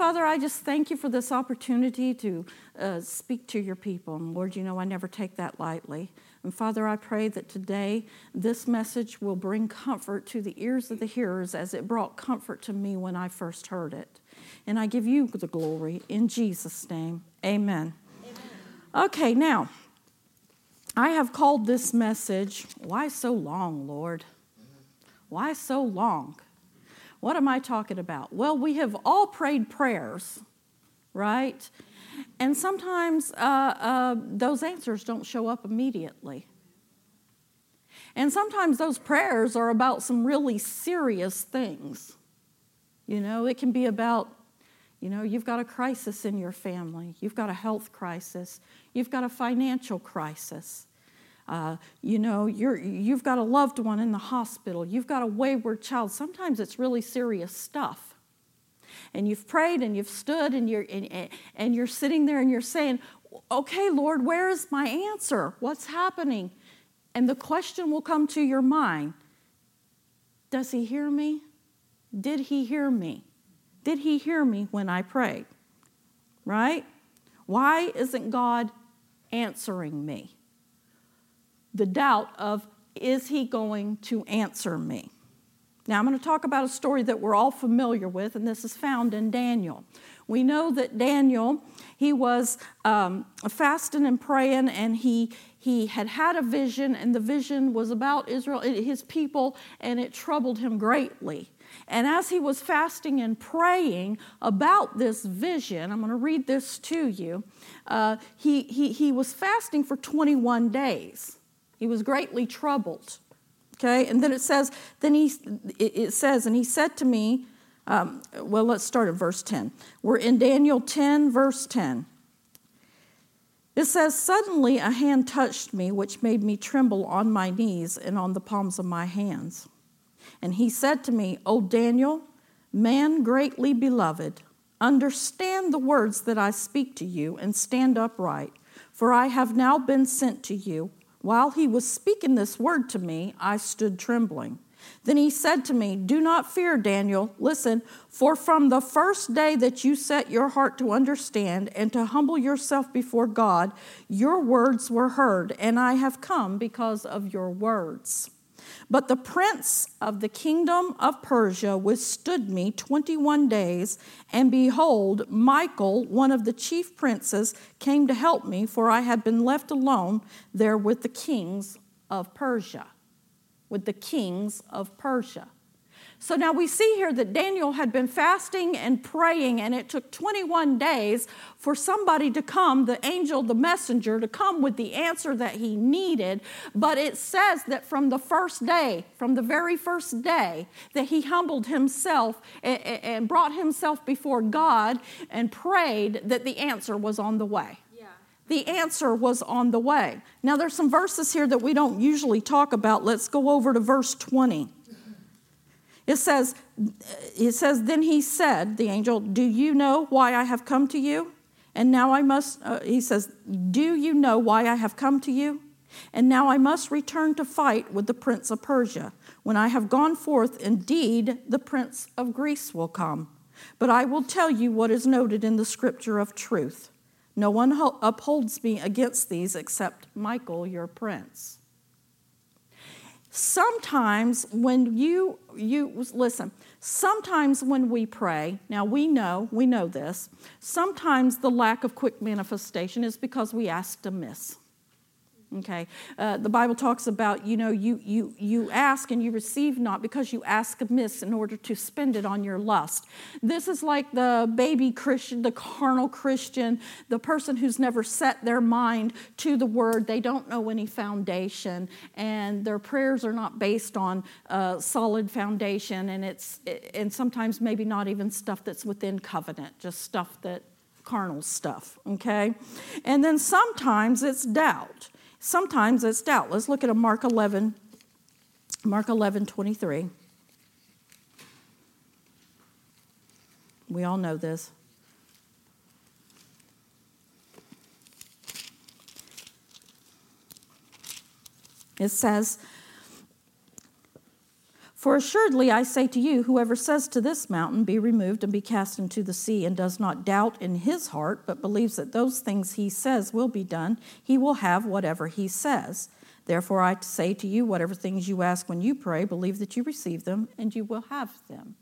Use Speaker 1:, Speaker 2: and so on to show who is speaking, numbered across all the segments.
Speaker 1: Father, I just thank you for this opportunity to uh, speak to your people. And Lord, you know I never take that lightly. And Father, I pray that today this message will bring comfort to the ears of the hearers as it brought comfort to me when I first heard it. And I give you the glory in Jesus' name. Amen. Amen. Okay, now, I have called this message, Why So Long, Lord? Why so long? What am I talking about? Well, we have all prayed prayers, right? And sometimes uh, uh, those answers don't show up immediately. And sometimes those prayers are about some really serious things. You know, it can be about, you know, you've got a crisis in your family, you've got a health crisis, you've got a financial crisis. Uh, you know, you're, you've got a loved one in the hospital, you've got a wayward child. Sometimes it's really serious stuff. And you've prayed and you've stood and you're, and, and you're sitting there and you're saying, Okay, Lord, where is my answer? What's happening? And the question will come to your mind Does he hear me? Did he hear me? Did he hear me when I prayed? Right? Why isn't God answering me? The doubt of, is he going to answer me? Now, I'm going to talk about a story that we're all familiar with, and this is found in Daniel. We know that Daniel, he was um, fasting and praying, and he, he had had a vision, and the vision was about Israel, his people, and it troubled him greatly. And as he was fasting and praying about this vision, I'm going to read this to you. Uh, he, he, he was fasting for 21 days. He was greatly troubled. Okay, and then it says, then he, it says, and he said to me, um, well, let's start at verse 10. We're in Daniel 10, verse 10. It says, Suddenly a hand touched me, which made me tremble on my knees and on the palms of my hands. And he said to me, O Daniel, man greatly beloved, understand the words that I speak to you and stand upright, for I have now been sent to you. While he was speaking this word to me, I stood trembling. Then he said to me, Do not fear, Daniel. Listen, for from the first day that you set your heart to understand and to humble yourself before God, your words were heard, and I have come because of your words. But the prince of the kingdom of Persia withstood me 21 days, and behold, Michael, one of the chief princes, came to help me, for I had been left alone there with the kings of Persia. With the kings of Persia. So now we see here that Daniel had been fasting and praying, and it took 21 days for somebody to come, the angel, the messenger, to come with the answer that he needed. But it says that from the first day, from the very first day, that he humbled himself and brought himself before God and prayed that the answer was on the way the answer was on the way. Now, there's some verses here that we don't usually talk about. Let's go over to verse 20. It says, it says, then he said, the angel, Do you know why I have come to you? And now I must, uh, he says, Do you know why I have come to you? And now I must return to fight with the prince of Persia. When I have gone forth, indeed, the prince of Greece will come. But I will tell you what is noted in the scripture of truth. No one upholds me against these except Michael, your prince sometimes when you you listen sometimes when we pray now we know we know this sometimes the lack of quick manifestation is because we asked amiss okay. Uh, the bible talks about you know you you you ask and you receive not because you ask amiss in order to spend it on your lust. This is like the baby christian the carnal christian the person who's never set their mind to the word. They don't know any foundation and their prayers are not based on solid foundation and it's and sometimes maybe not even stuff that's within covenant just stuff that carnal stuff okay? And then sometimes it's doubt Sometimes it's doubt. Let's look at a Mark 11, Mark 11, 23. We all know this. It says, For assuredly I say to you, whoever says to this mountain, Be removed and be cast into the sea, and does not doubt in his heart, but believes that those things he says will be done, he will have whatever he says. Therefore I say to you, whatever things you ask when you pray, believe that you receive them, and you will have them.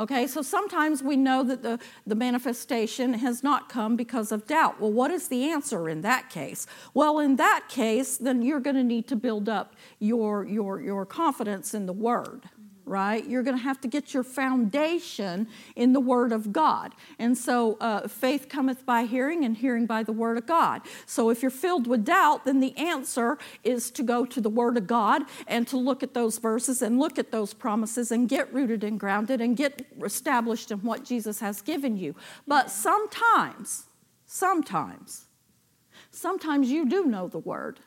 Speaker 1: Okay, so sometimes we know that the, the manifestation has not come because of doubt. Well, what is the answer in that case? Well, in that case, then you're going to need to build up your, your, your confidence in the Word right? You're going to have to get your foundation in the Word of God. And so uh, faith cometh by hearing, and hearing by the Word of God. So if you're filled with doubt, then the answer is to go to the Word of God and to look at those verses and look at those promises and get rooted and grounded and get established in what Jesus has given you. But sometimes, sometimes, sometimes you do know the Word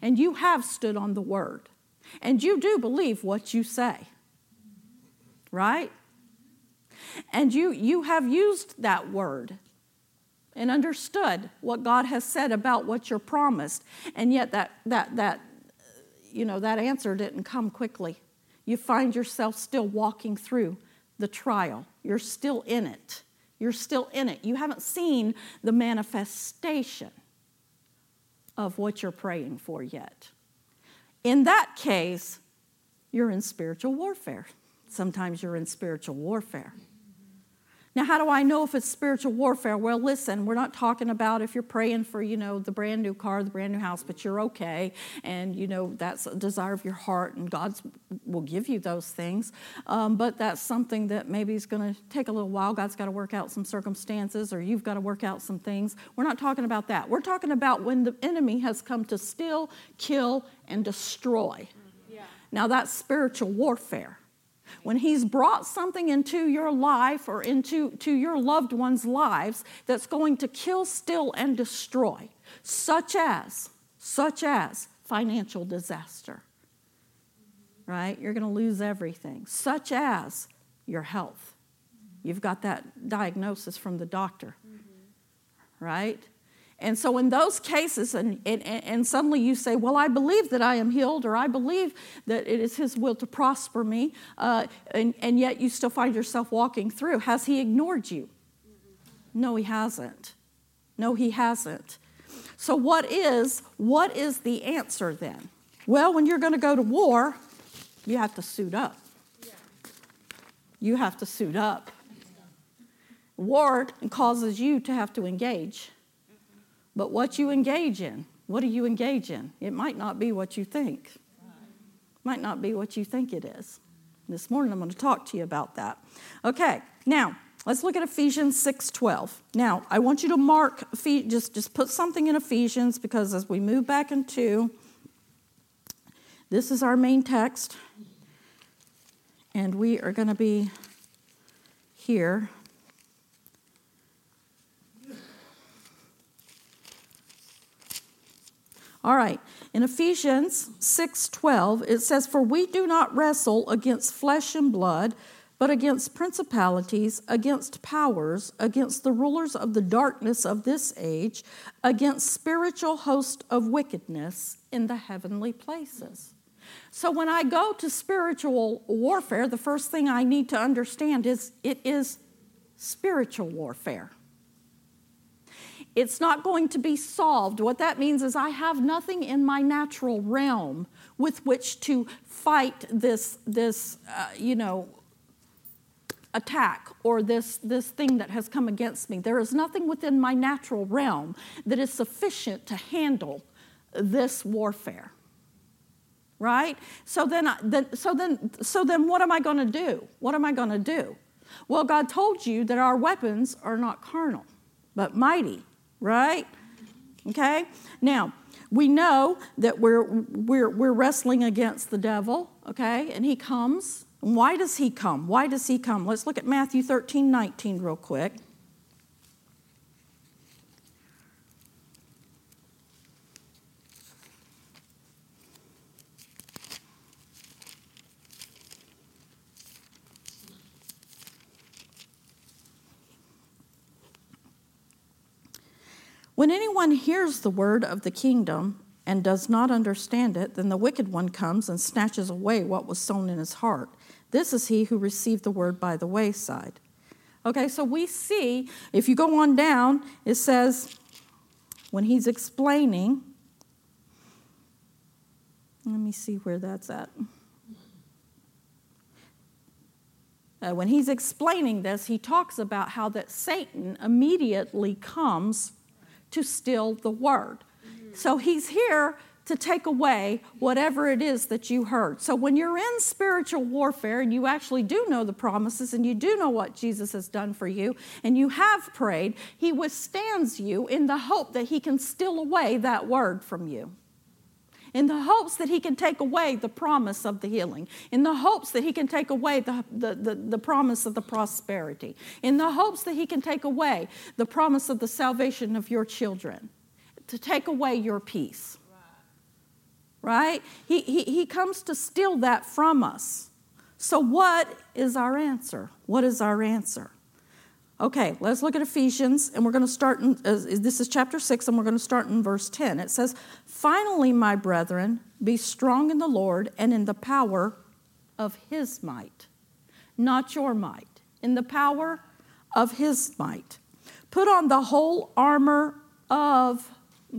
Speaker 1: and you have stood on the Word and you do believe what you say right? And you, you have used that word and understood what God has said about what you're promised. And yet that, that, that, you know, that answer didn't come quickly. You find yourself still walking through the trial. You're still in it. You're still in it. You haven't seen the manifestation of what you're praying for yet. In that case, you're in spiritual warfare. Sometimes you're in spiritual warfare. Now, how do I know if it's spiritual warfare? Well, listen, we're not talking about if you're praying for, you know, the brand new car, the brand new house, but you're okay, and, you know, that's a desire of your heart, and God will give you those things. Um, but that's something that maybe is going to take a little while. God's got to work out some circumstances, or you've got to work out some things. We're not talking about that. We're talking about when the enemy has come to steal, kill, and destroy. Yeah. Now, that's spiritual warfare. When He's brought something into your life or into to your loved ones' lives that's going to kill, steal, and destroy, such as, such as financial disaster. Right? You're going to lose everything, such as your health. You've got that diagnosis from the doctor. Right? And so, in those cases, and, and, and, suddenly you say, Well, I believe that I am healed, or I believe that it is His will to prosper me, uh, and, and yet you still find yourself walking through. Has He ignored you? No, He hasn't. No, He hasn't. So, what is, what is the answer then? Well, when you're going to go to war, you have to suit up. You have to suit up. War causes you to have to engage. But what you engage in, what do you engage in? It might not be what you think. Might not be what you think it is. This morning I'm going to talk to you about that. Okay, now let's look at Ephesians 6:12. Now, I want you to mark just just put something in Ephesians because as we move back into this is our main text and we are going to be here All right. In Ephesians 6:12 it says for we do not wrestle against flesh and blood but against principalities, against powers, against the rulers of the darkness of this age, against spiritual hosts of wickedness in the heavenly places. So when I go to spiritual warfare, the first thing I need to understand is it is spiritual warfare. It's not going to be solved. What that means is I have nothing in my natural realm with which to fight this, this uh, you know, attack or this, this thing that has come against me. There is nothing within my natural realm that is sufficient to handle this warfare. Right? So then, then, so then, so then what am I going to do? What am I going to do? Well, God told you that our weapons are not carnal, but mighty right? Okay? Now, we know that we're, we're, we're wrestling against the devil, okay? And he comes. why does he come? Why does he come? Let's look at Matthew 13 19 real quick. When anyone hears the word of the kingdom and does not understand it, then the wicked one comes and snatches away what was sown in his heart. This is he who received the word by the wayside. Okay, so we see, if you go on down, it says, when he's explaining, let me see where that's at. Uh, when he's explaining this, he talks about how that Satan immediately comes to steal the word. So he's here to take away whatever it is that you heard. So when you're in spiritual warfare and you actually do know the promises and you do know what Jesus has done for you and you have prayed, he withstands you in the hope that he can steal away that word from you in the hopes that he can take away the promise of the healing, in the hopes that he can take away the, the, the, the, promise of the prosperity, in the hopes that he can take away the promise of the salvation of your children, to take away your peace. Right? He, he, he comes to steal that from us. So, what is our answer? What is our answer? Okay, let's look at Ephesians, and we're going to start in, uh, this is chapter 6, and we're going to start in verse 10. It says, Finally, my brethren, be strong in the Lord and in the power of his might, not your might, in the power of his might. Put on the whole armor of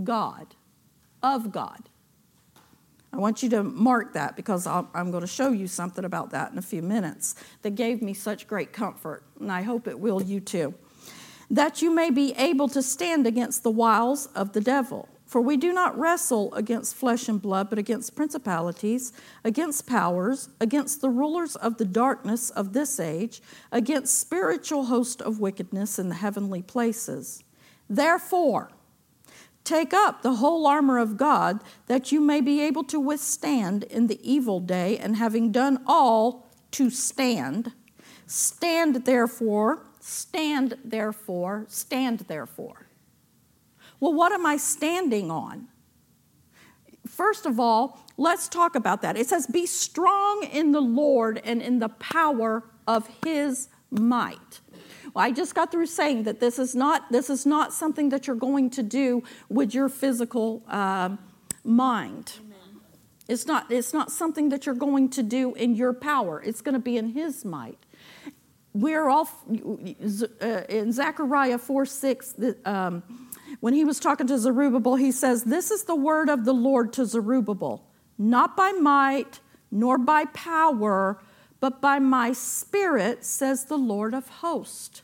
Speaker 1: God, of God. I want you to mark that because i am going to show you something about that in a few minutes that gave me such great comfort, and I hope it will you too. That you may be able to stand against the wiles of the devil. For we do not wrestle against flesh and blood, but against principalities, against powers, against the rulers of the darkness of this age, against spiritual hosts of wickedness in the heavenly places. Therefore, Take up the whole armor of God that you may be able to withstand in the evil day, and having done all, to stand. Stand therefore, stand therefore, stand therefore. Well, what am I standing on? First of all, let's talk about that. It says, Be strong in the Lord and in the power of his might. Well, I just got through saying that this is not this is not something that you're going to do with your physical uh, mind. Amen. It's not it's not something that you're going to do in your power. It's going to be in His might. We're all uh, in Zechariah four six. Um, when he was talking to Zerubbabel, he says, "This is the word of the Lord to Zerubbabel, not by might nor by power." But by my spirit, says the Lord of hosts.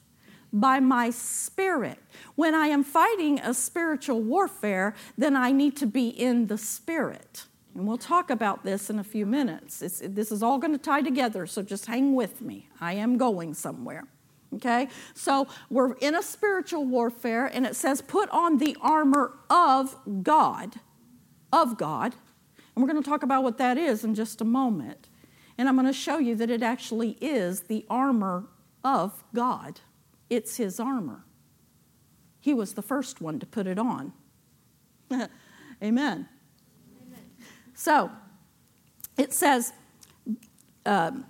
Speaker 1: By my spirit. When I am fighting a spiritual warfare, then I need to be in the spirit. And we'll talk about this in a few minutes. It's, this is all going to tie together, so just hang with me. I am going somewhere. Okay? So we're in a spiritual warfare, and it says, put on the armor of God. Of God. And we're going to talk about what that is in just a moment. And I'm going to show you that it actually is the armor of God. It's his armor. He was the first one to put it on. Amen. Amen. So it says, um,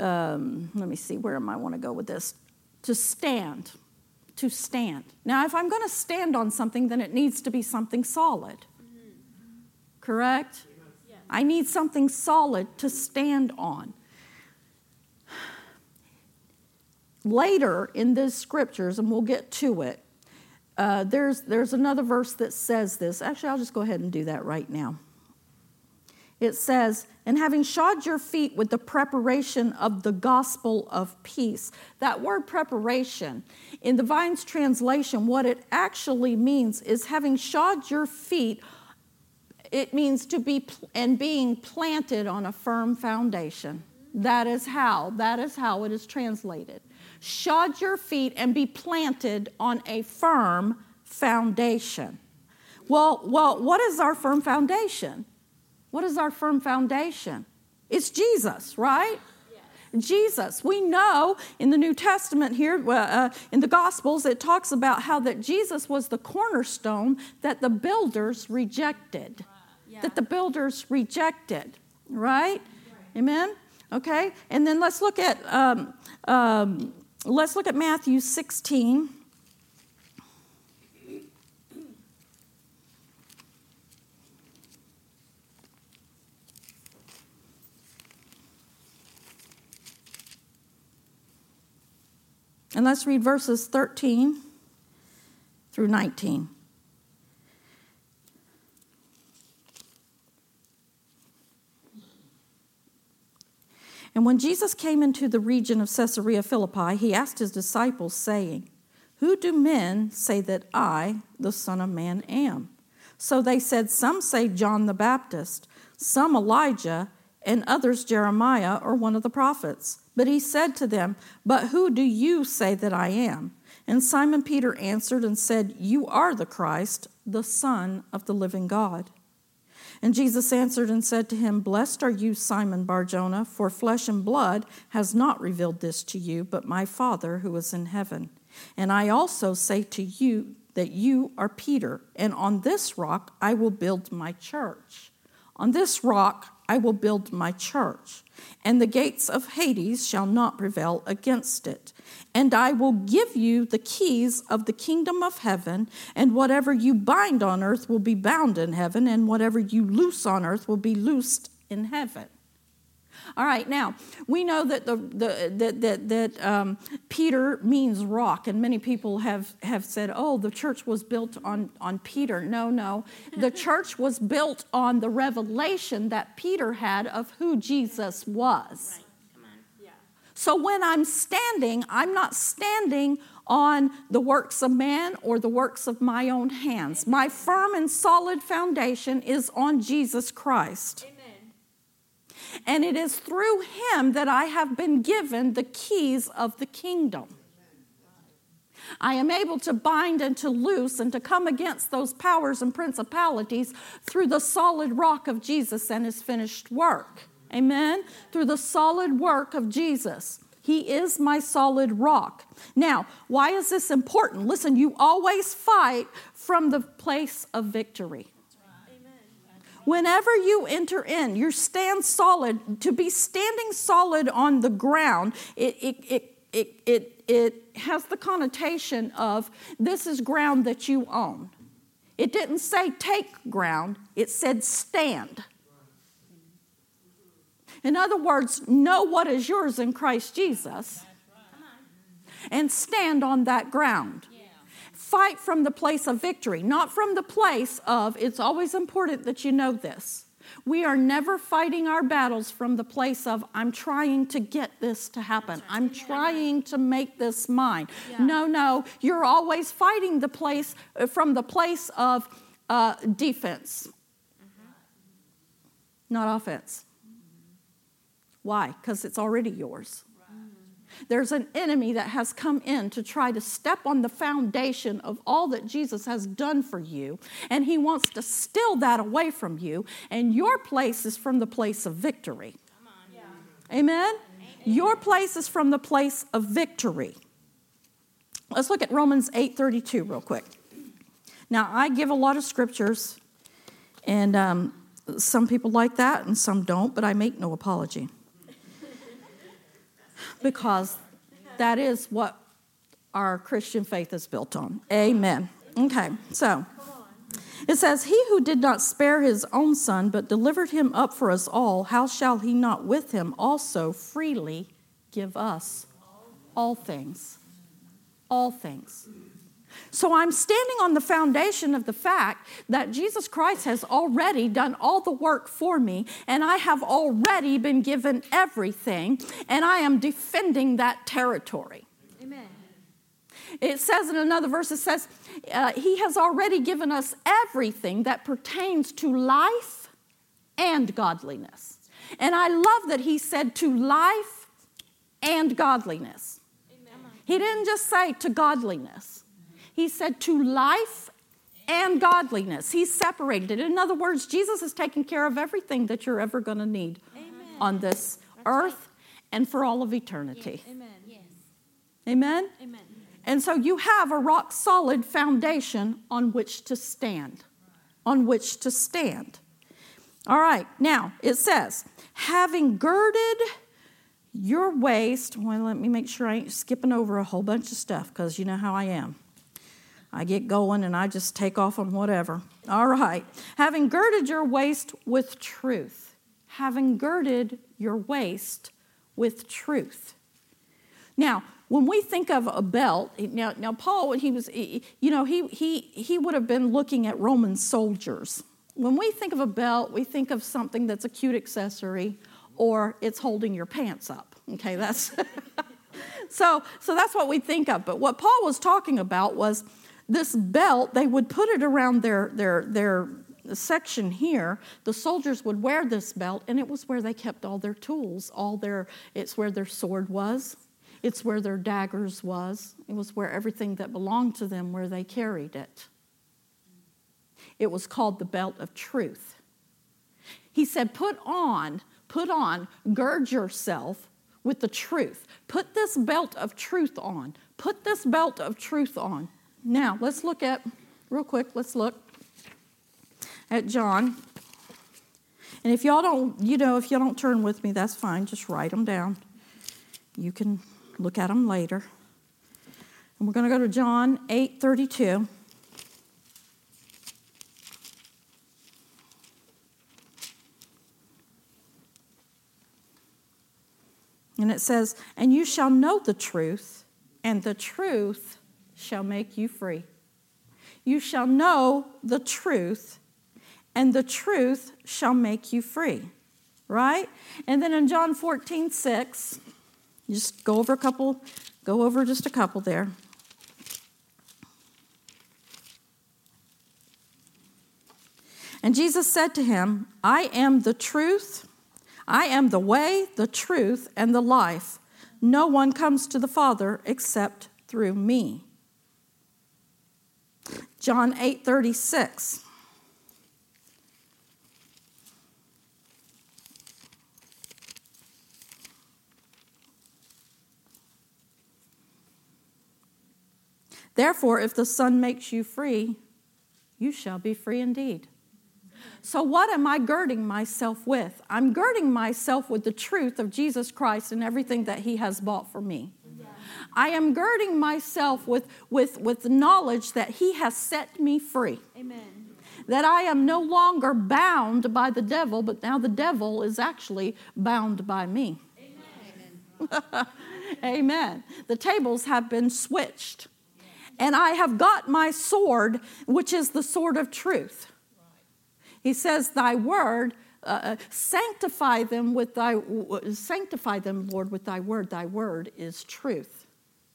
Speaker 1: um, let me see, where am I want to go with this? To stand. To stand. Now, if I'm going to stand on something, then it needs to be something solid. Correct? I need something solid to stand on. Later in the scriptures, and we'll get to it, uh, there's, there's another verse that says this. Actually, I'll just go ahead and do that right now. It says, and having shod your feet with the preparation of the gospel of peace. That word preparation, in the Vine's translation, what it actually means is having shod your feet it means to be and being planted on a firm foundation. That is how, that is how it is translated. Shod your feet and be planted on a firm foundation. Well, well, what is our firm foundation? What is our firm foundation? It's Jesus, right? Jesus. We know in the New Testament here, uh, in the Gospels, it talks about how that Jesus was the cornerstone that the builders rejected that the builders rejected, right? right? Amen? Okay, and then let's look at um, um, let's look at Matthew 16. And let's read verses 13 through 19. And when Jesus came into the region of Caesarea Philippi, he asked his disciples, saying, Who do men say that I, the Son of Man, am? So they said, Some say John the Baptist, some Elijah, and others Jeremiah or one of the prophets. But he said to them, But who do you say that I am? And Simon Peter answered and said, You are the Christ, the Son of the living God. And Jesus answered and said to him, Blessed are you, Simon Barjona, for flesh and blood has not revealed this to you, but my Father who is in heaven. And I also say to you that you are Peter, and on this rock I will build my church. On this rock I will build my church, and the gates of Hades shall not prevail against it. And I will give you the keys of the kingdom of heaven, and whatever you bind on earth will be bound in heaven, and whatever you loose on earth will be loosed in heaven. All right, now we know that the, the that that, that um, Peter means rock, and many people have have said, "Oh, the church was built on on Peter." No, no, the church was built on the revelation that Peter had of who Jesus was. Right. So when I'm standing, I'm not standing on the works of man or the works of my own hands. My firm and solid foundation is on Jesus Christ. And it is through him that I have been given the keys of the kingdom. I am able to bind and to loose and to come against those powers and principalities through the solid rock of Jesus and his finished work. Amen? Through the solid work of Jesus. He is my solid rock. Now, why is this important? Listen, you always fight from the place of victory. Whenever you enter in, you stand solid. To be standing solid on the ground, it, it, it, it, it, it has the connotation of this is ground that you own. It didn't say take ground, it said stand. In other words, know what is yours in Christ Jesus and stand on that ground fight from the place of victory, not from the place of, it's always important that you know this. We are never fighting our battles from the place of, I'm trying to get this to happen. I'm trying to make this mine. Yeah. No, no, you're always fighting the place uh, from the place of uh, defense, mm-hmm. not offense. Why? Because it's already yours. There's an enemy that has come in to try to step on the foundation of all that Jesus has done for you, and he wants to steal that away from you, and your place is from the place of victory. Yeah. Amen? Amen? Your place is from the place of victory. Let's look at Romans 8:32 real quick. Now, I give a lot of scriptures, and um, some people like that and some don't, but I make no apology because that is what our Christian faith is built on. Amen. Okay, so it says, He who did not spare his own son, but delivered him up for us all, how shall he not with him also freely give us all things? All things. So I'm standing on the foundation of the fact that Jesus Christ has already done all the work for me, and I have already been given everything, and I am defending that territory. Amen. It says in another verse, it says, uh, He has already given us everything that pertains to life and godliness. And I love that He said to life and godliness. Amen. He didn't just say to godliness. He said to life and godliness. He's separated it. In other words, Jesus has taken care of everything that you're ever going to need Amen. on this That's earth right. and for all of eternity. Yes. Amen. Yes. Amen? Amen. And so you have a rock solid foundation on which to stand. On which to stand. All right, now it says, having girded your waist, well, let me make sure I ain't skipping over a whole bunch of stuff because you know how I am. I get going and I just take off on whatever. All right. Having girded your waist with truth. Having girded your waist with truth. Now, when we think of a belt, now, now Paul, when he was, you know, he, he, he would have been looking at Roman soldiers. When we think of a belt, we think of something that's a cute accessory or it's holding your pants up. Okay, that's so so that's what we think of. But what Paul was talking about was this belt, they would put it around their their their section here, the soldiers would wear this belt, and it was where they kept all their tools, all their, it's where their sword was, it's where their daggers was, it was where everything that belonged to them, where they carried it. It was called the belt of truth. He said, Put on, put on, gird yourself with the truth. Put this belt of truth on. Put this belt of truth on. Now, let's look at, real quick, let's look at John. And if y'all don't, you know, if y'all don't turn with me, that's fine. Just write them down. You can look at them later. And we're going to go to John 8 32. And it says, And you shall know the truth, and the truth shall make you free. You shall know the truth, and the truth shall make you free. Right? And then in John 14, 6, just go over a couple, go over just a couple there. And Jesus said to him, I am the truth, I am the way, the truth, and the life. No one comes to the Father except through me. John 8 36. Therefore, if the Son makes you free, you shall be free indeed. So, what am I girding myself with? I'm girding myself with the truth of Jesus Christ and everything that He has bought for me. I am girding myself with, with, with knowledge that He has set me free. Amen. That I am no longer bound by the devil, but now the devil is actually bound by me. Amen. Amen. The tables have been switched and I have got my sword, which is the sword of truth. He says, Thy word, uh, uh, sanctify them with thy, sanctify them, Lord, with thy word. Thy word is truth,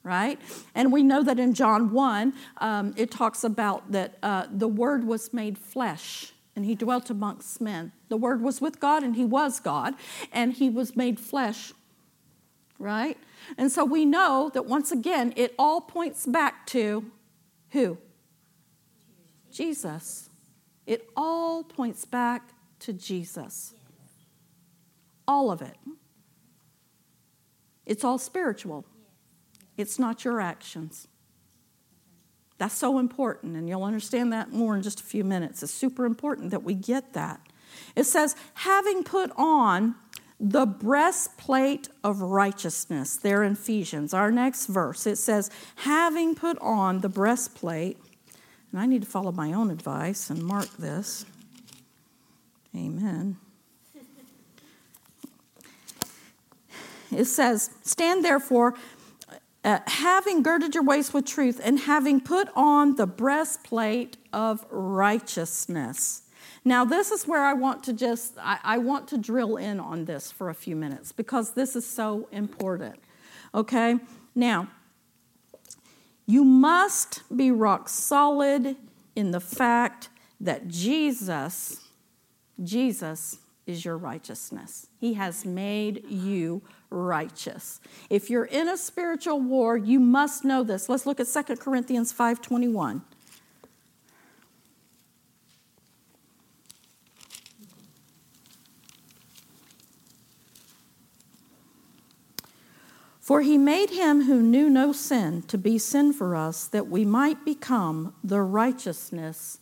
Speaker 1: right? And we know that in John 1, um, it talks about that uh, the word was made flesh and he dwelt amongst men. The word was with God and he was God, and he was made flesh, right? And so we know that once again, it all points back to who? Jesus. It all points back to Jesus. All of it. It's all spiritual, it's not your actions. That's so important, and you'll understand that more in just a few minutes. It's super important that we get that. It says, having put on the breastplate of righteousness, there in Ephesians, our next verse, it says, having put on the breastplate, and I need to follow my own advice and mark this. Amen. It says, Stand therefore, uh, having girded your waist with truth, and having put on the breastplate of righteousness. Now, this is where I want to just, I, I, want to drill in on this for a few minutes because this is so important. Okay? Now, you must be rock solid in the fact that Jesus, Jesus is your righteousness. He has made you righteous. If you're in a spiritual war, you must know this. Let's look at 2 Corinthians 5:21. For he made him who knew no sin to be sin for us, that we might become the righteousness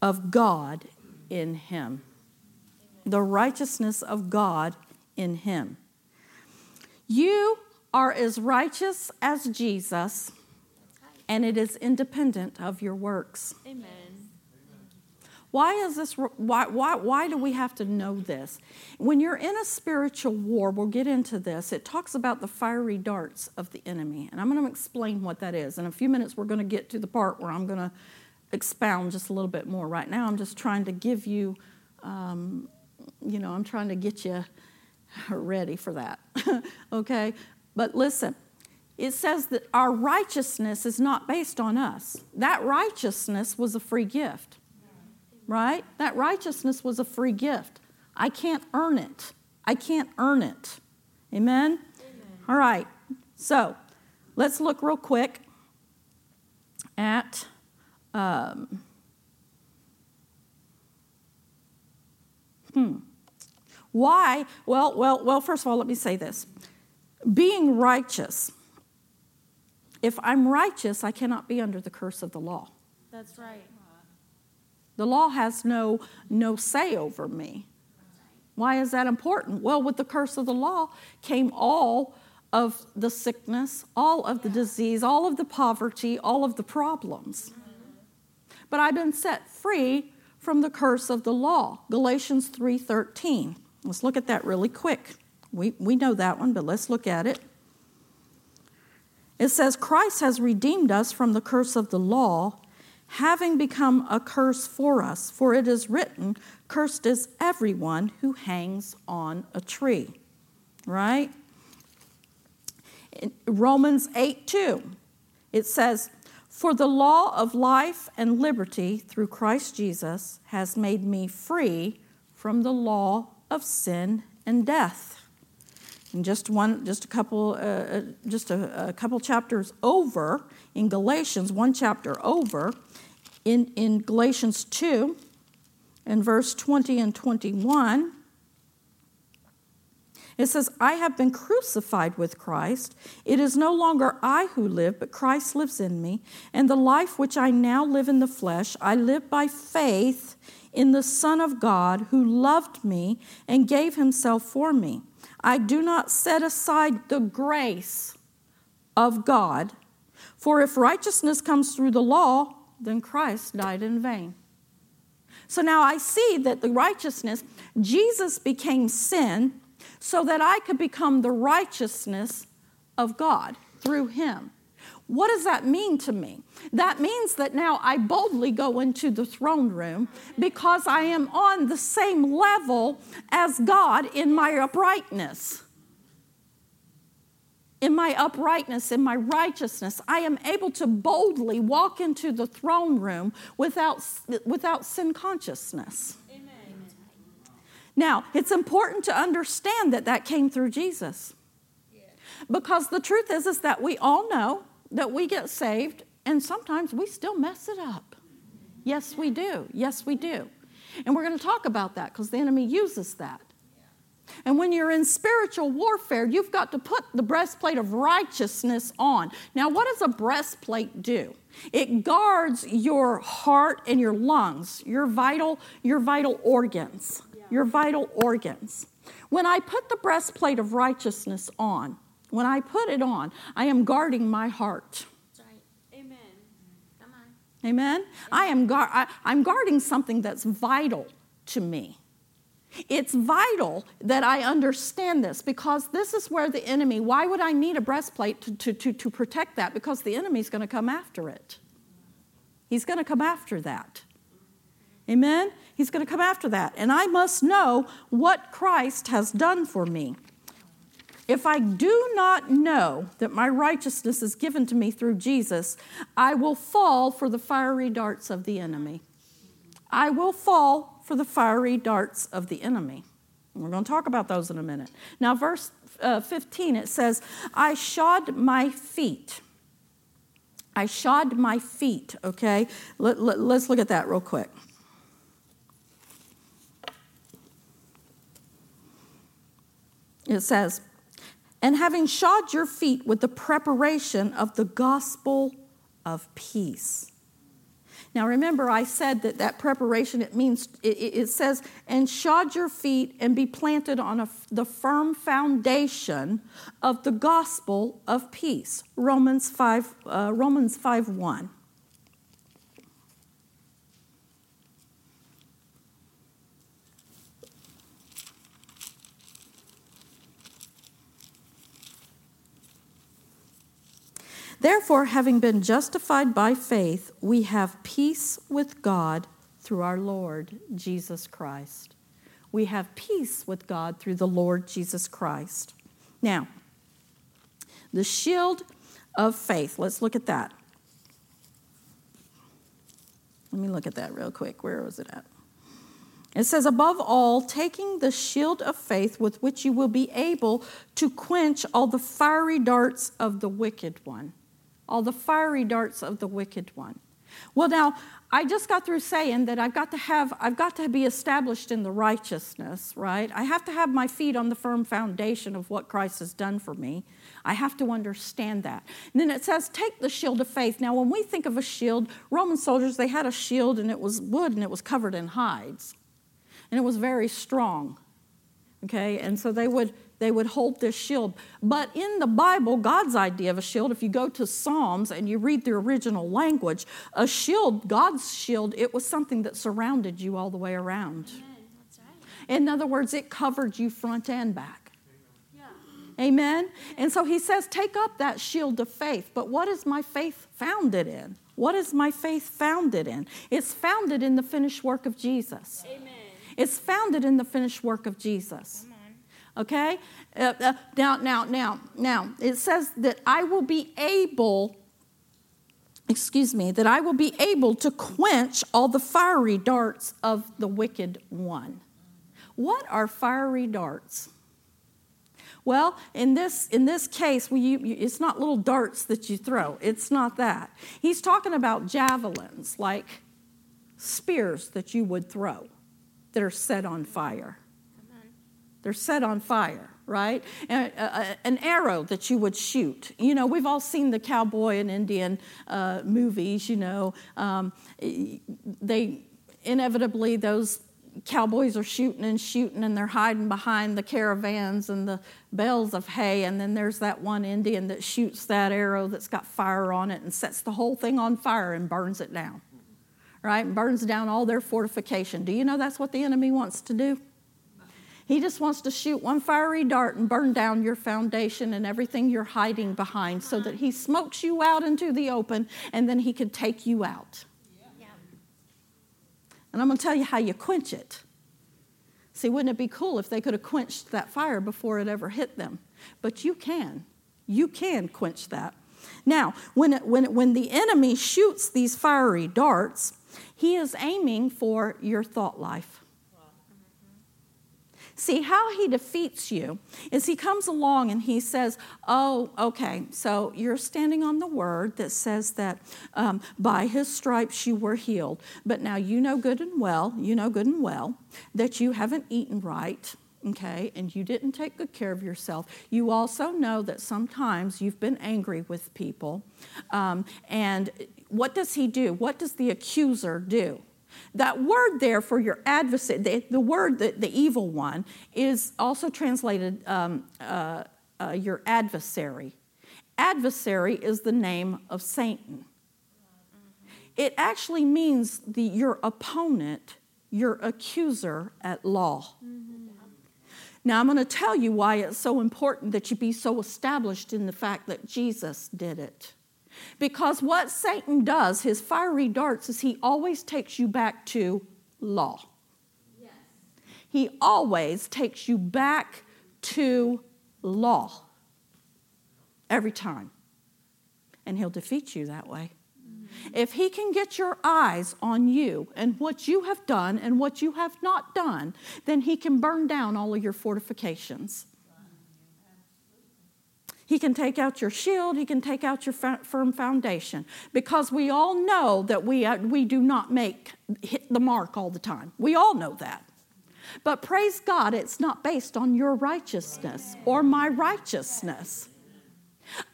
Speaker 1: of God in him. The righteousness of God in him. You are as righteous as Jesus, and it is independent of your works. Amen. Why is this? Why, why, why do we have to know this? When you're in a spiritual war, we'll get into this. It talks about the fiery darts of the enemy. And I'm going to explain what that is. In a few minutes, we're going to get to the part where I'm going to expound just a little bit more. Right now, I'm just trying to give you, um, you know, I'm trying to get you ready for that. okay? But listen, it says that our righteousness is not based on us. That righteousness was a free gift, right? That righteousness was a free gift. I can't earn it. I can't earn it. Amen? Amen. All right. So let's look real quick at. Um, hmm. Why? Well, well, well, first of all, let me say this. Being righteous if I'm righteous, I cannot be under the curse of the law.
Speaker 2: That's right.
Speaker 1: The law has no, no say over me. Why is that important? Well, with the curse of the law came all of the sickness, all of the disease, all of the poverty, all of the problems. But I've been set free from the curse of the law. Galatians 3:13. Let's look at that really quick. We, we know that one, but let's look at it. It says, Christ has redeemed us from the curse of the law, having become a curse for us. For it is written, Cursed is everyone who hangs on a tree. Right? In Romans 8 2, it says, For the law of life and liberty through Christ Jesus has made me free from the law of sin and death. And just one, just a couple, uh, uh, just a, a, couple chapters over in Galatians, one chapter over, in, in Galatians 2, in verse 20 and 21, it says, I have been crucified with Christ. It is no longer I who live, but Christ lives in me. And the life which I now live in the flesh, I live by faith in the Son of God who loved me and gave himself for me. I do not set aside the grace of God, for if righteousness comes through the law, then Christ died in vain. So now I see that the righteousness, Jesus became sin so that I could become the righteousness of God through him. What does that mean to me? That means that now I boldly go into the throne room because I am on the same level as God in my uprightness. In my uprightness, in my righteousness, I am able to boldly walk into the throne room without, without sin consciousness. Now, it's important to understand that that came through Jesus. Because the truth is, is that we all know that we get saved and sometimes we still mess it up. Yes, we do. Yes, we do. And we're going to talk about that because the enemy uses that. And when you're in spiritual warfare, you've got to put the breastplate of righteousness on. Now, what does a breastplate do? It guards your heart and your lungs, your vital, your vital organs, your vital organs. When I put the breastplate of righteousness on, when I put it on, I am guarding my heart.
Speaker 2: Amen. Come
Speaker 1: on. Amen. I am I, I'm guarding something that's vital to me. It's vital that I understand this because this is where the enemy, why would I need a breastplate to, to, to, to protect that? Because the enemy's going to come after it. He's going to come after that. Amen? He's going to come after that. And I must know what Christ has done for me. If I do not know that my righteousness is given to me through Jesus, I will fall for the fiery darts of the enemy. I will fall for the fiery darts of the enemy. We're going to talk about those in a minute. Now, verse uh, 15, it says, I shod my feet. I shod my feet, okay? Let, let, let's look at that real quick. It says, and having shod your feet with the preparation of the gospel of peace. Now remember, I said that that preparation, it means, it, it says, and shod your feet and be planted on a, the firm foundation of the gospel of peace. Romans 5, uh, Romans 5 1. Therefore, having been justified by faith, we have peace with God through our Lord Jesus Christ. We have peace with God through the Lord Jesus Christ. Now, the shield of faith, let's look at that. Let me look at that real quick. Where was it at? It says, above all, taking the shield of faith with which you will be able to quench all the fiery darts of the wicked one. All the fiery darts of the wicked one. Well, now, I just got through saying that I've got to have, I've got to be established in the righteousness, right? I have to have my feet on the firm foundation of what Christ has done for me. I have to understand that. And then it says, take the shield of faith. Now, when we think of a shield, Roman soldiers, they had a shield and it was wood and it was covered in hides. And it was very strong. Okay, and so they would they would hold this shield. But in the Bible, God's idea of a shield, if you go to Psalms and you read the original language, a shield, God's shield, it was something that surrounded you all the way around. In other words, it covered you front and back. Amen? And so he says, Take up that shield of faith. But what is my faith founded in? What is my faith founded in? It's founded in the finished work of Jesus.
Speaker 2: Amen.
Speaker 1: It's founded in the finished work of Jesus. Okay? Uh, uh, now, now, now, now, it says that I will be able, excuse me, that I will be able to quench all the fiery darts of the wicked one. What are fiery darts? Well, in this, in this case, we, you, it's not little darts that you throw. It's not that. He's talking about javelins, like spears that you would throw that are set on fire. They're set on fire, right? Uh, uh, an arrow that you would shoot. You know, we've all seen the cowboy and Indian uh, movies, you know. Um, they inevitably, those cowboys are shooting and shooting and they're hiding behind the caravans and the bales of hay and then there's that one indian that shoots that arrow that's got fire on it and sets the whole thing on fire and burns it down right burns down all their fortification do you know that's what the enemy wants to do he just wants to shoot one fiery dart and burn down your foundation and everything you're hiding behind so that he smokes you out into the open and then he can take you out and I'm going to tell you how you quench it. See, wouldn't it be cool if they could have quenched that fire before it ever hit them? But you can. You can quench that. Now, when, it, when, it, when the enemy shoots these fiery darts, he is aiming for your thought life. See, how he defeats you is he comes along and he says, Oh, okay, so you're standing on the word that says that um, by his stripes you were healed. But now you know good and well, you know good and well that you haven't eaten right okay, and you didn't take good care of yourself. You also know that sometimes you've been angry with people. Um, and what does he do? What does the accuser do? That word there for your adversary, the, the word, the, the evil one, is also translated um, uh, uh, your adversary. Adversary is the name of Satan. It actually means the, your opponent, your accuser at law. Now, I'm going to tell you why it's so important that you be so established in the fact that Jesus did it. Because what Satan does, his fiery darts, is he always takes you back to law. Yes. He always takes you back to law every time. And he'll defeat you that way. Mm-hmm. If he can get your eyes on you and what you have done and what you have not done, then he can burn down all of your fortifications. He can take out your shield, he can take out your firm foundation because we all know that we, uh, we do not make hit the mark all the time. We all know that. But praise God, it's not based on your righteousness or my righteousness.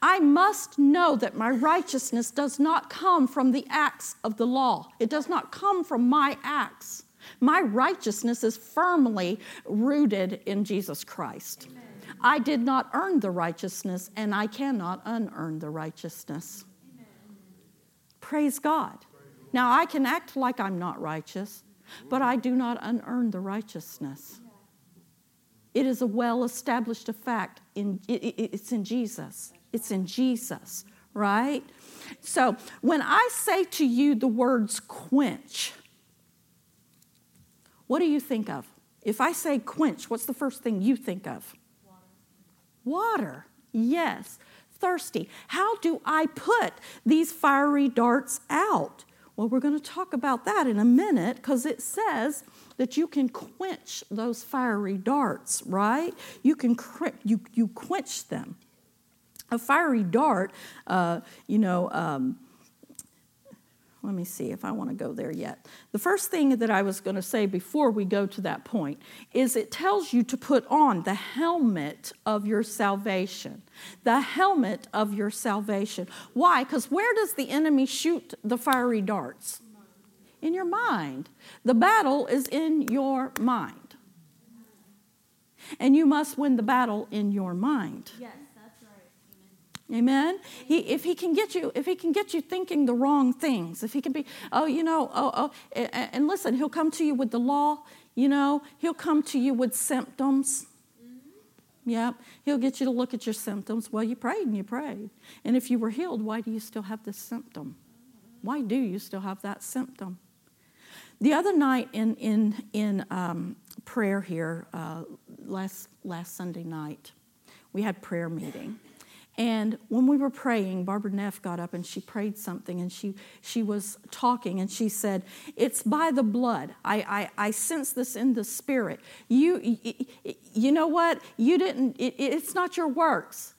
Speaker 1: I must know that my righteousness does not come from the acts of the law. It does not come from my acts. My righteousness is firmly rooted in Jesus Christ. Amen. I did not earn the righteousness, and I cannot unearn the righteousness. Amen. Praise God. Now, I can act like I'm not righteous, but I do not unearn the righteousness. It is a well established fact. In, it, it, it's in Jesus. It's in Jesus, right? So when I say to you the words quench, what do you think of? If I say quench, what's the first thing you think of? Water. Yes. Thirsty. How do I put these fiery darts out? Well, we're going to talk about that in a minute because it says that you can quench those fiery darts, right? You can you, you quench them. A fiery dart, uh, you know, um, let me see if I want to go there yet. The first thing that I was going to say before we go to that point is it tells you to put on the helmet of your salvation. The helmet of your salvation. Why? Because where does the enemy shoot the fiery darts? In your mind. The battle is in your mind. And you must win the battle in your mind.
Speaker 2: Yes.
Speaker 1: Amen. He, if he can get you, if he can get you thinking the wrong things, if he can be, oh, you know, oh, oh, and listen, he'll come to you with the law. You know, he'll come to you with symptoms. Mm-hmm. Yep. He'll get you to look at your symptoms. Well, you prayed and you prayed. And if you were healed, why do you still have this symptom? Why do you still have that symptom? The other night in in in um, prayer here, uh, last last Sunday night, we had prayer meeting and when we were praying, Barbara Neff got up and she prayed something and she, she was talking and she said, It's by the blood. I, I, I sense this in the spirit. You, you know what? You didn't, it, it's not your works.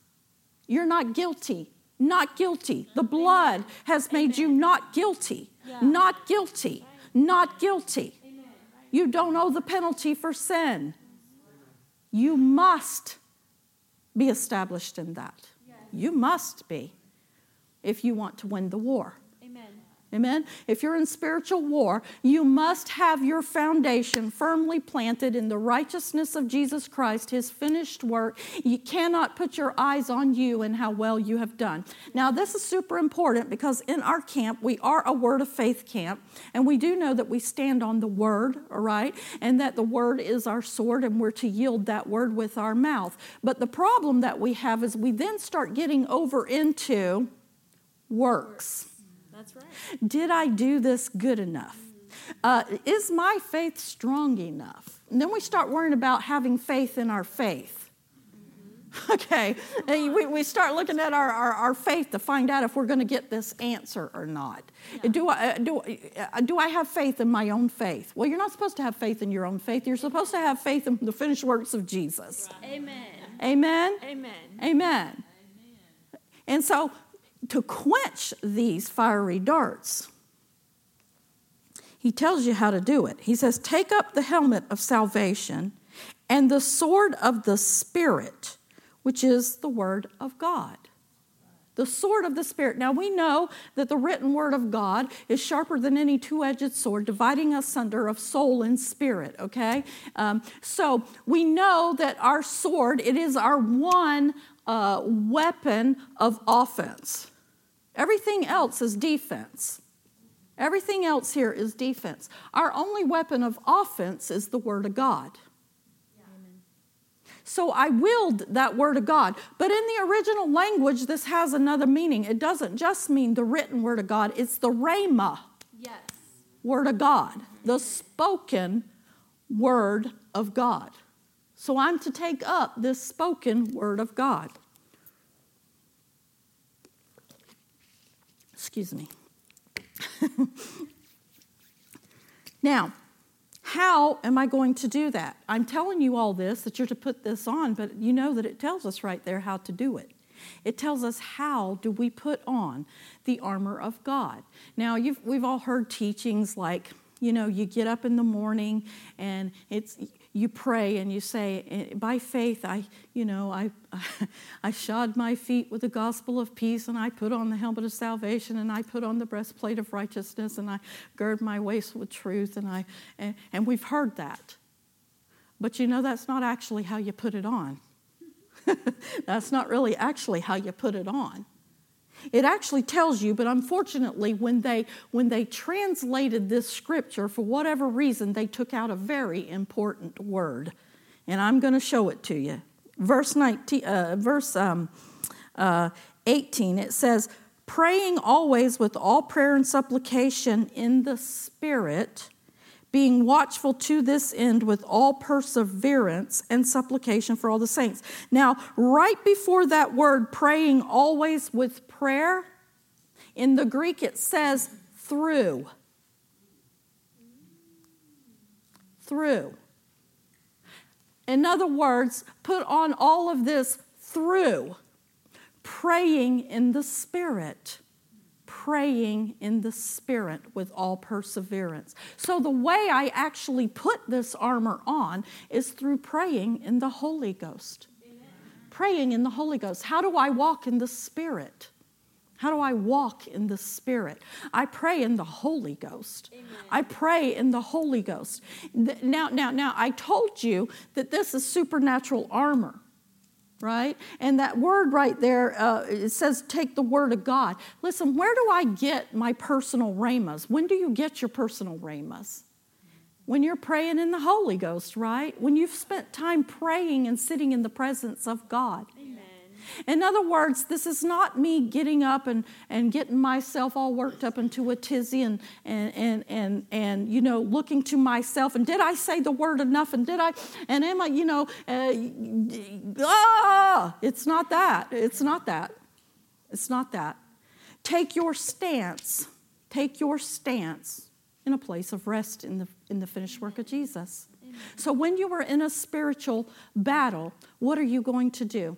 Speaker 1: You're not guilty. Not guilty. The blood has made you not guilty. Not guilty. Not guilty. You don't owe the penalty for sin. You must be established in that. You must be if you want to win the war. Amen. If you're in spiritual war, you must have your foundation firmly planted in the righteousness of Jesus Christ, his finished work. You cannot put your eyes on you and how well you have done. Now, this is super important because in our camp, we are a word of faith camp, and we do know that we stand on the word, all right, and that the word is our sword, and we're to yield that word with our mouth. But the problem that we have is we then start getting over into works.
Speaker 2: That's right.
Speaker 1: Did I do this good enough? Uh, is my faith strong enough? And then we start worrying about having faith in our faith. Okay, and we, we start looking at our, our, our, faith to find out if we're going to get this answer or not. Yeah. Do, I, uh, do, uh, do I have faith in my own faith? Well, you're not supposed to have faith in your own faith. You're supposed to have faith in the finished works of Jesus.
Speaker 2: Amen.
Speaker 1: Amen.
Speaker 2: Amen.
Speaker 1: Amen. And so to quench these fiery darts. He tells you how to do it. He says, Take up the helmet of salvation and the sword of the Spirit, which is the word of God. The sword of the Spirit. Now we know that the written word of God is sharper than any two edged sword, dividing us under of soul and spirit, okay? Um, so we know that our sword, it is our one uh, weapon of offense. Everything else is defense. Everything else here is defense. Our only weapon of offense is the Word of God. So I willed that Word of God. But in the original language, this has another meaning. It doesn't just mean the written Word of God, it's the Rhema
Speaker 2: yes.
Speaker 1: Word of God, the spoken Word of God. So I'm to take up this spoken Word of God. Excuse me. now, how am I going to do that? I'm telling you all this, that you're to put this on, but you know that it tells us right there how to do it. It tells us how do we put on the armor of God. Now, we've all heard teachings like, you know, you get up in the morning and it's you pray and you say, eh, by faith, I, you know, I, I shod my feet with the gospel of peace, and I put on the helmet of salvation, and I put on the breastplate of righteousness, and I gird my waist with truth, and I, and, and we've heard that. But you know, that's not actually how you put it on. that's not really actually how you put it on. It actually tells you, but unfortunately, when they, when they translated this scripture, for whatever reason, they took out a very important word. And I'm going to show it to you. Verse, 19, uh, verse um, uh, 18, it says, praying always with all prayer and supplication in the Spirit, being watchful to this end with all perseverance and supplication for all the saints. Now, right before that word, praying always with prayer, in the Greek it says through. Through. In other words, put on all of this through praying in the Spirit. Praying in the Spirit with all perseverance. So, the way I actually put this armor on is through praying in the Holy Ghost. Amen. Praying in the Holy Ghost. How do I walk in the Spirit? How do I walk in the Spirit? I pray in the Holy Ghost. Amen. I pray in the Holy Ghost. Now, now, now, I told you that this is supernatural armor right? And that word right there, uh, it says, take the word of God. Listen, where do I get my personal rhemas? When do you get your personal rhemas? When you're praying in the Holy Ghost, right? When you've spent time praying and sitting in the presence of God. In other words, this is not me getting up and, and getting myself all worked up into a tizzy and, and, and, and, and, you know, looking to myself and did I say the word enough and did I, and am I, you know, uh, ah, it's not that. It's not that. It's not that. Take your stance. Take your stance in a place of rest in the, in the finished work of Jesus. So when you are in a spiritual battle, what are you going to do?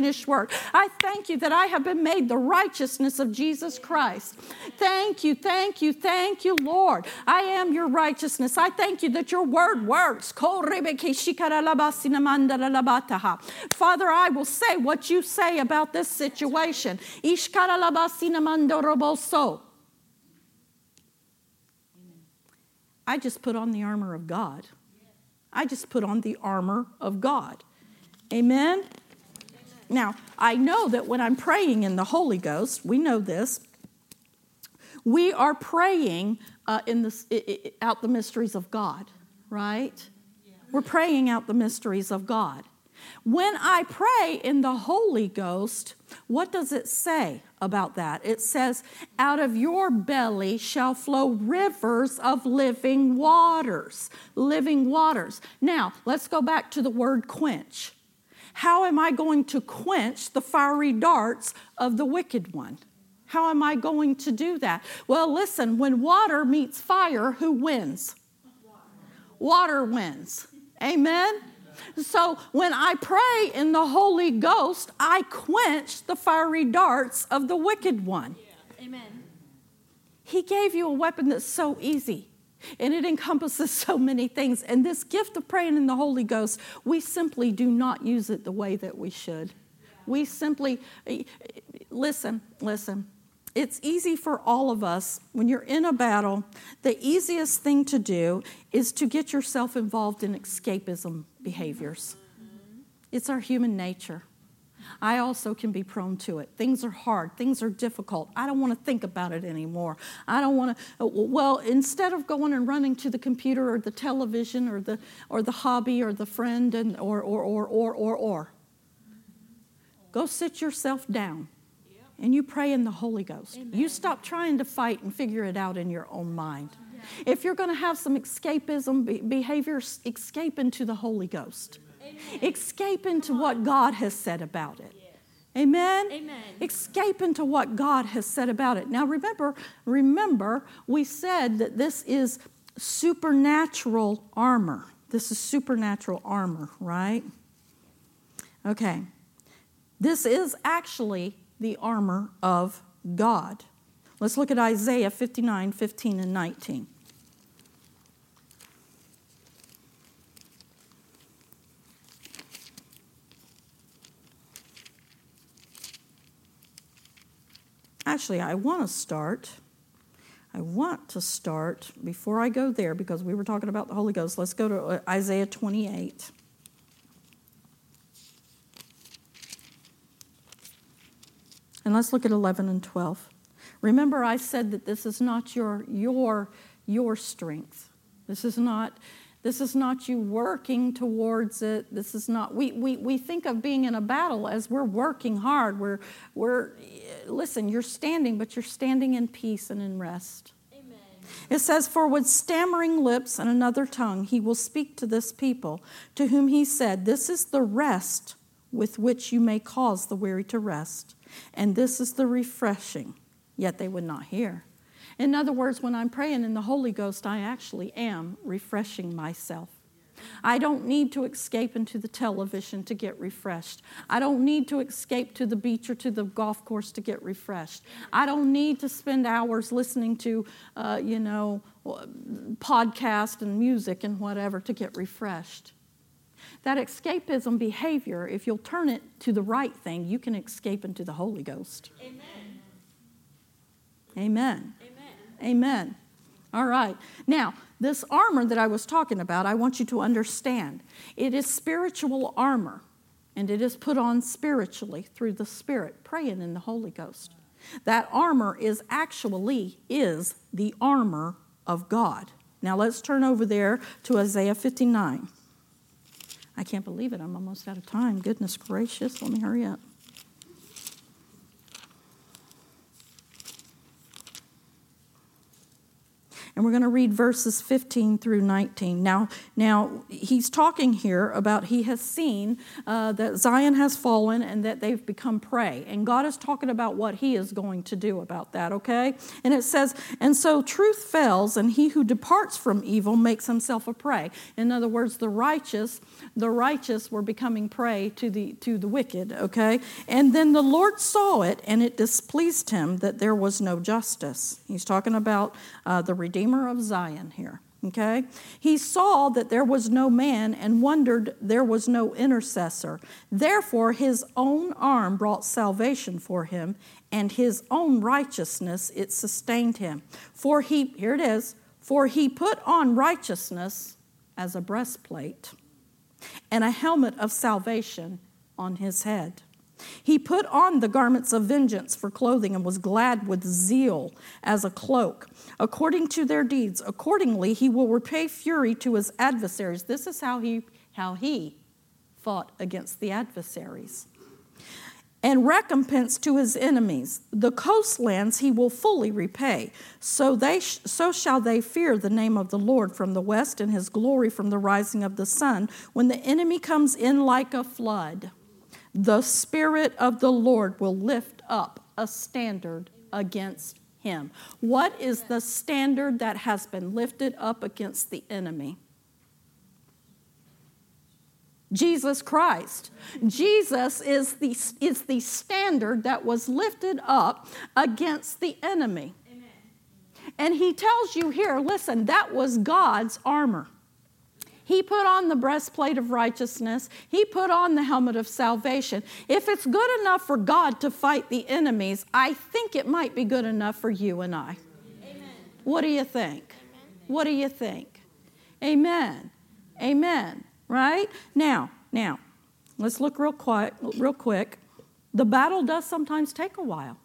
Speaker 1: finished work. I thank you that I have been made the righteousness of Jesus Christ. Thank you, thank you, thank you, Lord. I am your righteousness. I thank you that your word works. Father, I will say what you say about this situation. I just put on the armor of God. I just put on the armor of God. Amen. Now, I know that when I'm praying in the Holy Ghost, we know this, we are praying uh, in the, it, it, out the mysteries of God, right? Yeah. We're praying out the mysteries of God. When I pray in the Holy Ghost, what does it say about that? It says, Out of your belly shall flow rivers of living waters. Living waters. Now, let's go back to the word quench. How am I going to quench the fiery darts of the wicked one? How am I going to do that? Well, listen, when water meets fire, who wins? Water wins. Amen? So when I pray in the Holy Ghost, I quench the fiery darts of the wicked one.
Speaker 2: Amen.
Speaker 1: He gave you a weapon that's so easy. And it encompasses so many things. And this gift of praying in the Holy Ghost, we simply do not use it the way that we should. We simply, listen, listen. It's easy for all of us when you're in a battle, the easiest thing to do is to get yourself involved in escapism behaviors. It's our human nature. I also can be prone to it. Things are hard, things are difficult. I don't want to think about it anymore. I don't want to, uh, well, instead of going and running to the computer or the television or the, or the hobby or the friend and, or, or, or, or, or, or, go sit yourself down and you pray in the Holy Ghost. Amen. You stop trying to fight and figure it out in your own mind. Yeah. If you're going to have some escapism behavior, escape into the Holy Ghost. Escape into what God has said about it. Amen?
Speaker 2: Amen.
Speaker 1: Escape into what God has said about it. Now remember, remember, we said that this is supernatural armor. This is supernatural armor, right? Okay. This is actually the armor of God. Let's look at Isaiah 59, 15, and 19. Actually, I want to start. I want to start before I go there because we were talking about the Holy Ghost. Let's go to uh, Isaiah 28. And let's look at 11 and 12. Remember, I said that this is not your, your, your strength. This is not, this is not you working towards it. This is not, we, we, we think of being in a battle as we're working hard. We're, we're, listen, you're standing, but you're standing in peace and in rest.
Speaker 2: Amen.
Speaker 1: It says, For with stammering lips and another tongue he will speak to this people, to whom he said, This is the rest with which you may cause the weary to rest, and this is the refreshing. Yet they would not hear. In other words, when I'm praying in the Holy Ghost, I actually am refreshing myself. I don't need to escape into the television to get refreshed. I don't need to escape to the beach or to the golf course to get refreshed. I don't need to spend hours listening to, uh, you know, podcast and music and whatever to get refreshed. That escapism behavior, if you'll turn it to the right thing, you can escape into the Holy Ghost.
Speaker 2: Amen.
Speaker 1: Amen.
Speaker 2: Amen.
Speaker 1: All right. Now, this armor that I was talking about, I want you to understand. It is spiritual armor, and it is put on spiritually through the Spirit, praying in the Holy Ghost. That armor is actually is the armor of God. Now let's turn over there to Isaiah 59. I can't believe it. I'm almost out of time. Goodness gracious. Let me hurry up. And we're going to read verses 15 through 19. Now, now he's talking here about he has seen uh, that Zion has fallen and that they've become prey, and God is talking about what He is going to do about that. Okay, and it says, and so truth fails, and he who departs from evil makes himself a prey. In other words, the righteous, the righteous were becoming prey to the to the wicked. Okay, and then the Lord saw it, and it displeased him that there was no justice. He's talking about uh, the redeemer Redeemer of Zion here. Okay? He saw that there was no man and wondered there was no intercessor. Therefore, his own arm brought salvation for him, and his own righteousness it sustained him. For he, here it is, for he put on righteousness as a breastplate and a helmet of salvation on his head. He put on the garments of vengeance for clothing and was glad with zeal as a cloak. According to their deeds, accordingly, he will repay fury to his adversaries. This is how he, how he fought against the adversaries. And recompense to his enemies. The coastlands he will fully repay. So, they sh- so shall they fear the name of the Lord from the west and his glory from the rising of the sun when the enemy comes in like a flood the Spirit of the Lord will lift up a standard against him. What is the standard that has been lifted up against the enemy? Jesus Christ. Jesus is the, is the standard that was lifted up against the enemy. Amen. And he tells you here listen, that was God's armor. He put on the breastplate of righteousness. He put on the helmet of salvation. If it's good enough for God to fight the enemies, I think it might be good enough for you and I. Amen. What do you think? Amen. What do you think? Amen. Amen. Right? Now, now, let's look real quick, real quick. The battle does sometimes take a while.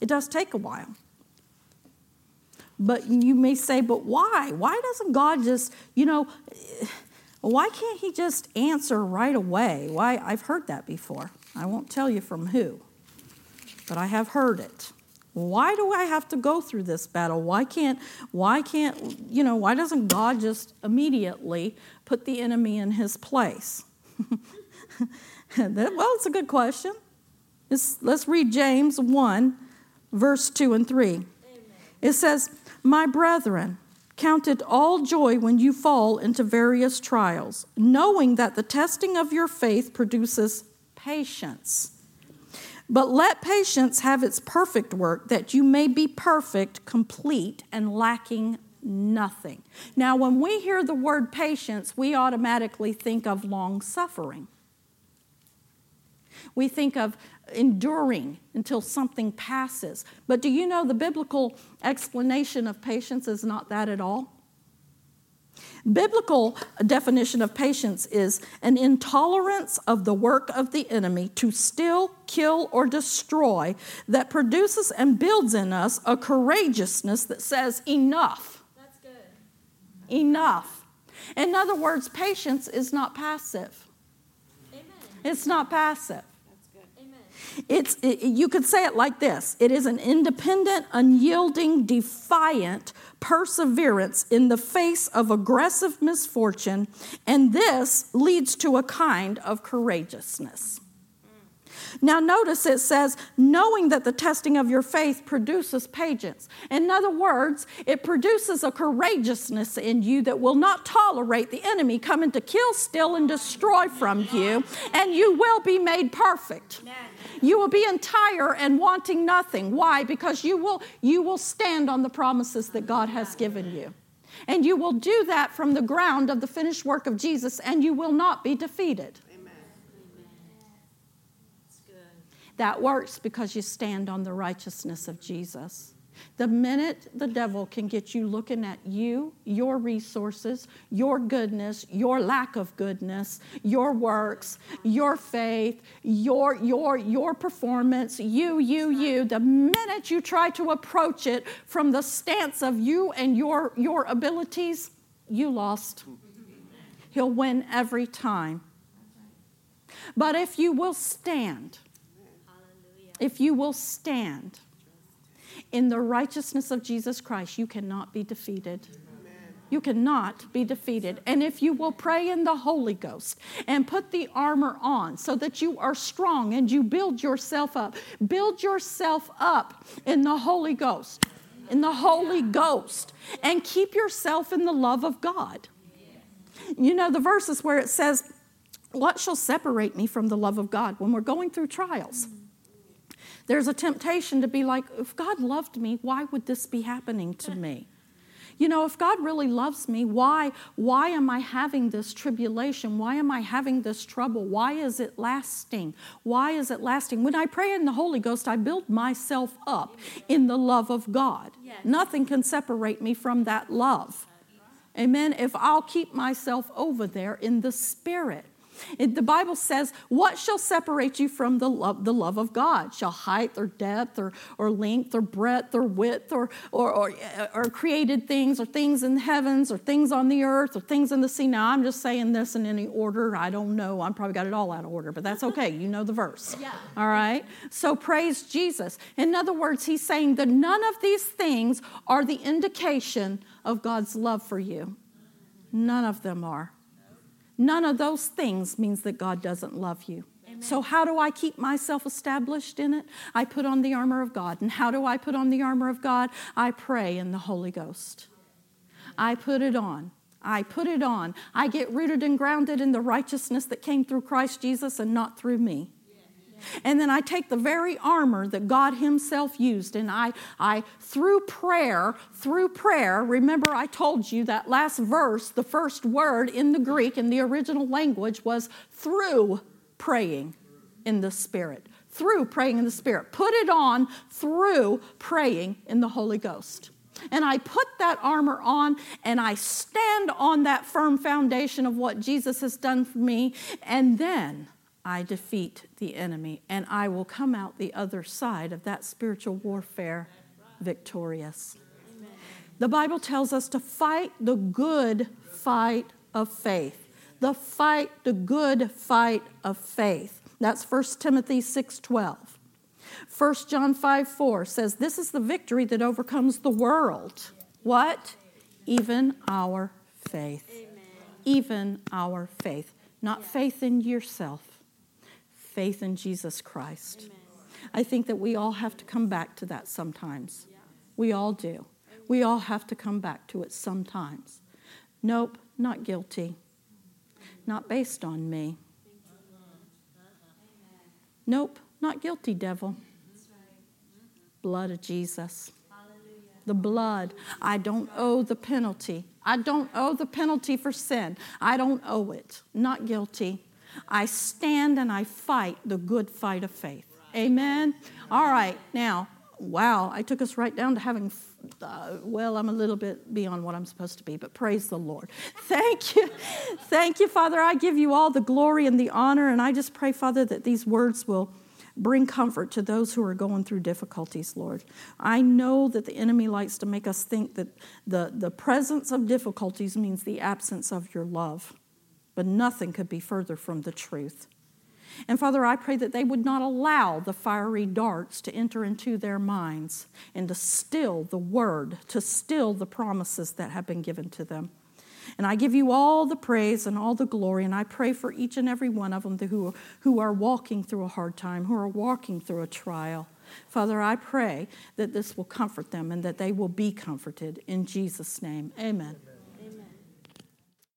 Speaker 1: It does take a while. But you may say, but why? Why doesn't God just, you know, why can't He just answer right away? Why? I've heard that before. I won't tell you from who, but I have heard it. Why do I have to go through this battle? Why can't, why can't, you know, why doesn't God just immediately put the enemy in his place? well, it's a good question. Let's, let's read James 1, verse 2 and 3. Amen. It says, my brethren, count it all joy when you fall into various trials, knowing that the testing of your faith produces patience. But let patience have its perfect work, that you may be perfect, complete, and lacking nothing. Now, when we hear the word patience, we automatically think of long suffering. We think of enduring until something passes. But do you know the biblical explanation of patience is not that at all? Biblical definition of patience is an intolerance of the work of the enemy to still kill, or destroy that produces and builds in us a courageousness that says, Enough.
Speaker 2: That's good.
Speaker 1: Enough. In other words, patience is not passive.
Speaker 2: Amen.
Speaker 1: It's not passive. It's, it, you could say it like this it is an independent, unyielding, defiant perseverance in the face of aggressive misfortune, and this leads to a kind of courageousness. Now, notice it says, knowing that the testing of your faith produces patience. In other words, it produces a courageousness in you that will not tolerate the enemy coming to kill, steal, and destroy from you, and you will be made perfect. You will be entire and wanting nothing. Why? Because you will, you will stand on the promises that God has given you. And you will do that from the ground of the finished work of Jesus, and you will not be defeated.
Speaker 2: That's good.
Speaker 1: That works because you stand on the righteousness of Jesus. The minute the devil can get you looking at you, your resources, your goodness, your lack of goodness, your works, your faith, your, your, your performance, you, you, you, the minute you try to approach it from the stance of you and your, your abilities, you lost. He'll win every time. But if you will stand. If you will stand in the righteousness of Jesus Christ, you cannot be defeated. You cannot be defeated. And if you will pray in the Holy Ghost and put the armor on so that you are strong and you build yourself up, build yourself up in the Holy Ghost, in the Holy Ghost, and keep yourself in the love of God. You know, the verses where it says, What shall separate me from the love of God when we're going through trials? There's a temptation to be like, if God loved me, why would this be happening to me? You know, if God really loves me, why, why am I having this tribulation? Why am I having this trouble? Why is it lasting? Why is it lasting? When I pray in the Holy Ghost, I build myself up in the love of God.
Speaker 2: Yes.
Speaker 1: Nothing can separate me from that love. Amen. If I'll keep myself over there in the Spirit. It- the Bible says, What shall separate you from the love, the love of God? Shall height or depth or, or length or breadth or width or, or, or, uh, or created things or things in the heavens or things on the earth or things in the sea? Now, I'm just saying this in any order. I don't know. I'm probably got it all out of order, but that's okay. You know the verse.
Speaker 2: Yeah.
Speaker 1: All right? So praise Jesus. In other words, he's saying that none of these things are the indication of God's love for you. None of them are. None of those things means that God doesn't love you. So, how do I keep myself established in it? I put on the armor of God. And how do I put on the armor of God? I pray in the Holy Ghost. I put it on. I put it on. I get rooted and grounded in the righteousness that came through Christ Jesus and not through me. And then I take the very armor that God Himself used, and I, I through prayer, through prayer, remember I told you that last verse, the first word in the Greek, in the original language, was through praying in the Spirit. Through praying in the Spirit. Put it on through praying in the Holy Ghost. And I put that armor on and I stand on that firm foundation of what Jesus has done for me. And then I defeat the enemy and I will come out the other side of that spiritual warfare victorious. The Bible tells us to fight the good fight of faith. The fight, the good fight of faith. That's 1 Timothy 6:12. 1 John 5 4 says, This is the victory that overcomes the world. What? Even our faith. Even our faith. Not faith in yourself, faith in Jesus Christ. I think that we all have to come back to that sometimes. We all do. We all have to come back to it sometimes. Nope, not guilty. Not based on me. Nope, not guilty, devil. Blood of Jesus. The blood. I don't owe the penalty. I don't owe the penalty for sin. I don't owe it. Not guilty. I stand and I fight the good fight of faith. Amen. All right, now, wow, I took us right down to having, uh, well, I'm a little bit beyond what I'm supposed to be, but praise the Lord. Thank you. Thank you, Father. I give you all the glory and the honor, and I just pray, Father, that these words will bring comfort to those who are going through difficulties, Lord. I know that the enemy likes to make us think that the, the presence of difficulties means the absence of your love, but nothing could be further from the truth. And Father, I pray that they would not allow the fiery darts to enter into their minds and to still the word, to still the promises that have been given to them. And I give you all the praise and all the glory, and I pray for each and every one of them who, who are walking through a hard time, who are walking through a trial. Father, I pray that this will comfort them and that they will be comforted. In Jesus' name, amen. amen.